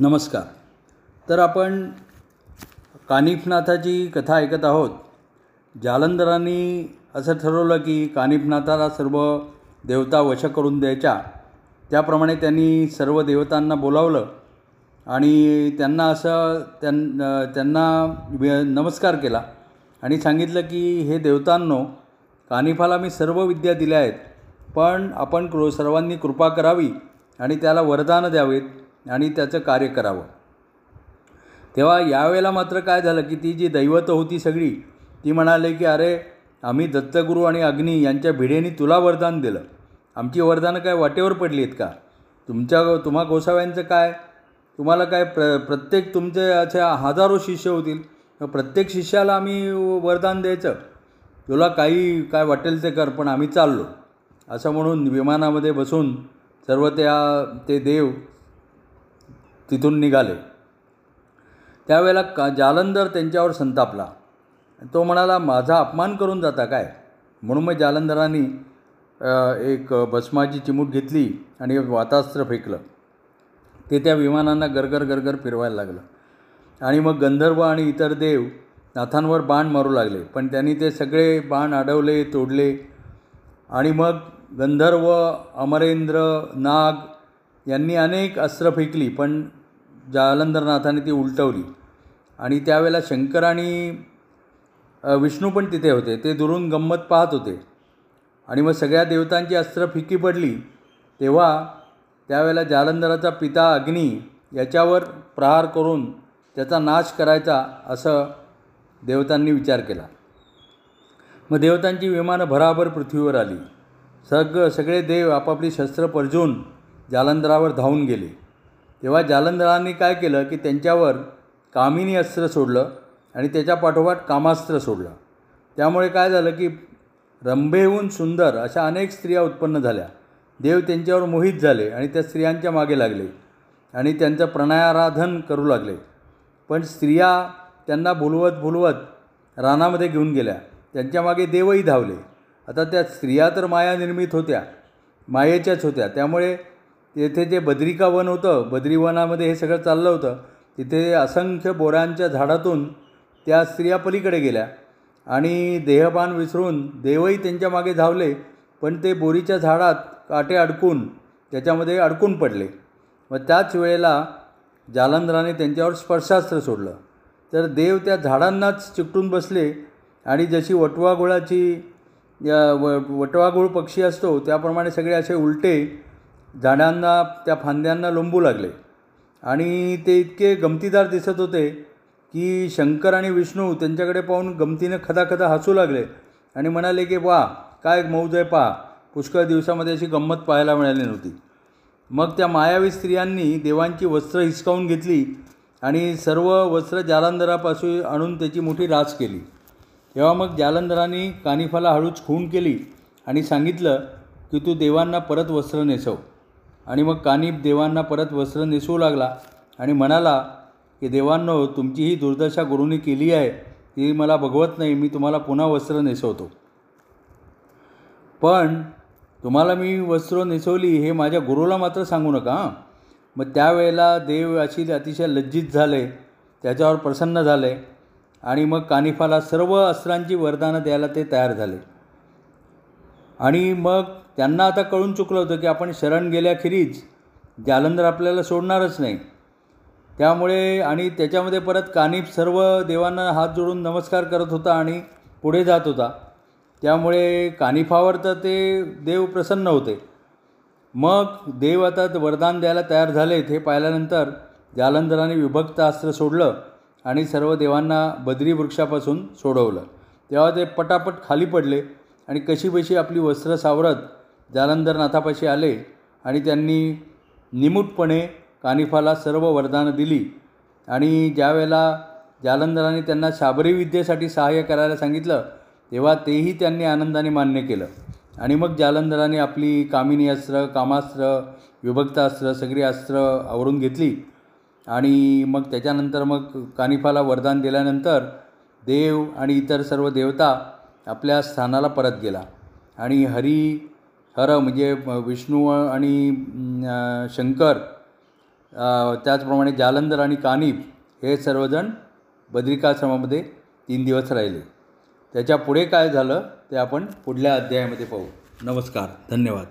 नमस्कार. तर आपण कानिफनाथाची कथा ऐकत आहोत. जालंधरांनी असं ठरवलं की कानिफनाथाला सर्व देवता वश करून द्यायच्या. त्याप्रमाणे त्यांनी सर्व देवतांना बोलावलं आणि त्यांना असं त्यां त्यांना नमस्कार केला आणि सांगितलं की हे देवतांनो कानिफाला मी सर्व विद्या दिल्या आहेत पण आपण कृ सर्वांनी कृपा करावी आणि त्याला वरदानं द्यावेत. आणि त्याचं कार्य करावं. तेव्हा यावेळेला मात्र काय झालं की ती जी दैवतं होती सगळी ती म्हणाले की अरे आम्ही दत्तगुरू आणि अग्नी यांच्या भिडेनी तुला वरदान दिलं. आमची वरदानं काय वाटेवर पडली आहेत का? तुमच्या तुम्हा गोसाव्यांचं काय? तुम्हाला काय प्र प्रत्येक तुमचे अशा हजारो शिष्य होतील. प्रत्येक शिष्याला आम्ही वरदान द्यायचं. तुला काही काय वाटेल ते कर पण आम्ही चाललो. असं म्हणून विमानामध्ये बसून सर्व त्या ते देव तिथून निघाले. त्यावेळेला का जालंधर त्यांच्यावर संतापला. तो म्हणाला माझा अपमान करून जाता काय? म्हणून मग जालंधरांनी एक भस्माची चिमूट घेतली आणि एक वातास्त्र फेकलं. ते त्या विमानांना गरगर गरगर फिरवायला लागलं. आणि मग गंधर्व आणि इतर देव नाथांवर बाण मारू लागले. पण त्यांनी ते सगळे बाण अडवले तोडले. आणि मग गंधर्व अमरेंद्र नाग यांनी अनेक अस्त्र फेकली. पण जालंधरनाथाने ती उलटवली. आणि त्यावेळेला शंकर आणि विष्णू पण तिथे होते. ते दुरून गंमत पाहत होते. आणि मग सगळ्या देवतांची अस्त्र फिकी पडली. तेव्हा त्यावेळेला जालंधराचा पिता अग्नी याच्यावर प्रहार करून त्याचा नाश करायचा असं देवतांनी विचार केला. मग देवतांची विमानं भराभर पृथ्वीवर आली. सग सगळे देव आपापली शस्त्र परजून जालंधरावर धावून गेले. तेव्हा जालंधरांनी काय केलं की त्यांच्यावर कामिनी अस्त्र सोडलं आणि त्याच्या पाठोपाठ कामास्त्र सोडलं. त्यामुळे काय झालं की रंभेहून सुंदर अशा अनेक स्त्रिया उत्पन्न झाल्या. देव त्यांच्यावर मोहित झाले आणि त्या स्त्रियांच्या मागे लागले आणि त्यांचं प्रणयाराधन करू लागले. पण स्त्रिया त्यांना भुलवत भुलवत रानामध्ये घेऊन गेल्या. त्यांच्या मागे देवही धावले. आता त्या स्त्रिया तर माया निर्मित होत्या मायेच्याच होत्या. त्यामुळे तेथे जे बद्रिका वन होतं बद्रीवनामध्ये हे सगळं चाललं होतं तिथे असंख्य बोरांच्या झाडातून त्या स्त्रिया पलीकडे गेल्या. आणि देहपान विसरून देवही त्यांच्या मागे धावले पण ते बोरीच्या झाडात काटे अडकून त्याच्यामध्ये अडकून पडले. व त्याच वेळेला जालंधराने त्यांच्यावर स्पर्शास्त्र सोडलं. तर देव त्या झाडांनाच चिकटून बसले आणि जशी वटवाघुळाची व वटवाघूळ पक्षी असतो त्याप्रमाणे सगळे असे उलटे झाडांना त्या फांद्यांना लोंबू लागले. आणि ते इतके गमतीदार दिसत होते की शंकर आणि विष्णू त्यांच्याकडे पाहून गमतीनं खदाखदा हसू लागले आणि म्हणाले की वा काय मौज आहे पहा. पुष्कळ दिवसामध्ये अशी गंमत पाहायला मिळाली नव्हती. मग त्या मायावी स्त्रियांनी देवांची वस्त्र हिसकावून घेतली आणि सर्व वस्त्र जालंधरापासून आणून त्याची मोठी रास केली. तेव्हा मग जालंधरांनी कानिफाला हळूच खून केली आणि सांगितलं की तू देवांना परत वस्त्र नेसव. आणि मग कानिफ देवांना परत वस्त्र नेसवू लागला आणि म्हणाला की देवांनो तुमची ही दुर्दशा गुरुनी केली आहे. ती मला बघवत नाही. मी तुम्हाला पुन्हा वस्त्र नेसवतो. पण तुम्हाला मी वस्त्र नेसवली हे माझ्या गुरुला मात्र सांगू नका हां. मग त्यावेळेला देव अशी अतिशय लज्जित झाले त्याच्यावर प्रसन्न झाले आणि मग कानिफाला सर्व अस्त्रांची वरदानं द्यायला ते तयार झाले. आणि मग त्यांना आता कळून चुकलं होतं की आपण शरण गेल्याखेरीज जालंधर आपल्याला सोडणारच नाही. त्यामुळे आणि त्याच्यामध्ये परत कानिफ सर्व देवांना हात जोडून नमस्कार करत होता आणि पुढे जात होता. त्यामुळे कानिफावर तर ते देव प्रसन्न होते. मग देव आता वरदान द्यायला तयार झालेत हे पाहिल्यानंतर जालंधराने विभक्त अस्त्र सोडलं आणि सर्व देवांना बद्री वृक्षापासून सोडवलं. तेव्हा ते पटापट खाली पडले. आणि कशीबशी आपली वस्त्र सावरत जालंधरनाथापाशी आले आणि त्यांनी निमूटपणे कानिफाला सर्व वरदानं दिली. आणि ज्या वेळेला जालंधराने त्यांना शाबरी विद्येसाठी सहाय्य करायला सांगितलं तेव्हा तेही त्यांनी आनंदाने मान्य केलं. आणि मग जालंधराने आपली कामिनी अस्त्र कामास्त्र विभक्तास्त्र सगळी अस्त्र आवरून घेतली. आणि मग त्याच्यानंतर मग कानिफाला वरदान दिल्यानंतर देव आणि इतर सर्व देवता आपल्या स्थानाला परत गेला. आणि हरी हर म्हणजे विष्णू आणि शंकर त्याचप्रमाणे जालंधर आणि कानिप हे सर्वजण बद्रिकाश्रमामध्ये तीन दिवस राहिले. त्याच्या पुढे काय झालं ते आपण पुढल्या अध्यायामध्ये पाहू. नमस्कार. धन्यवाद.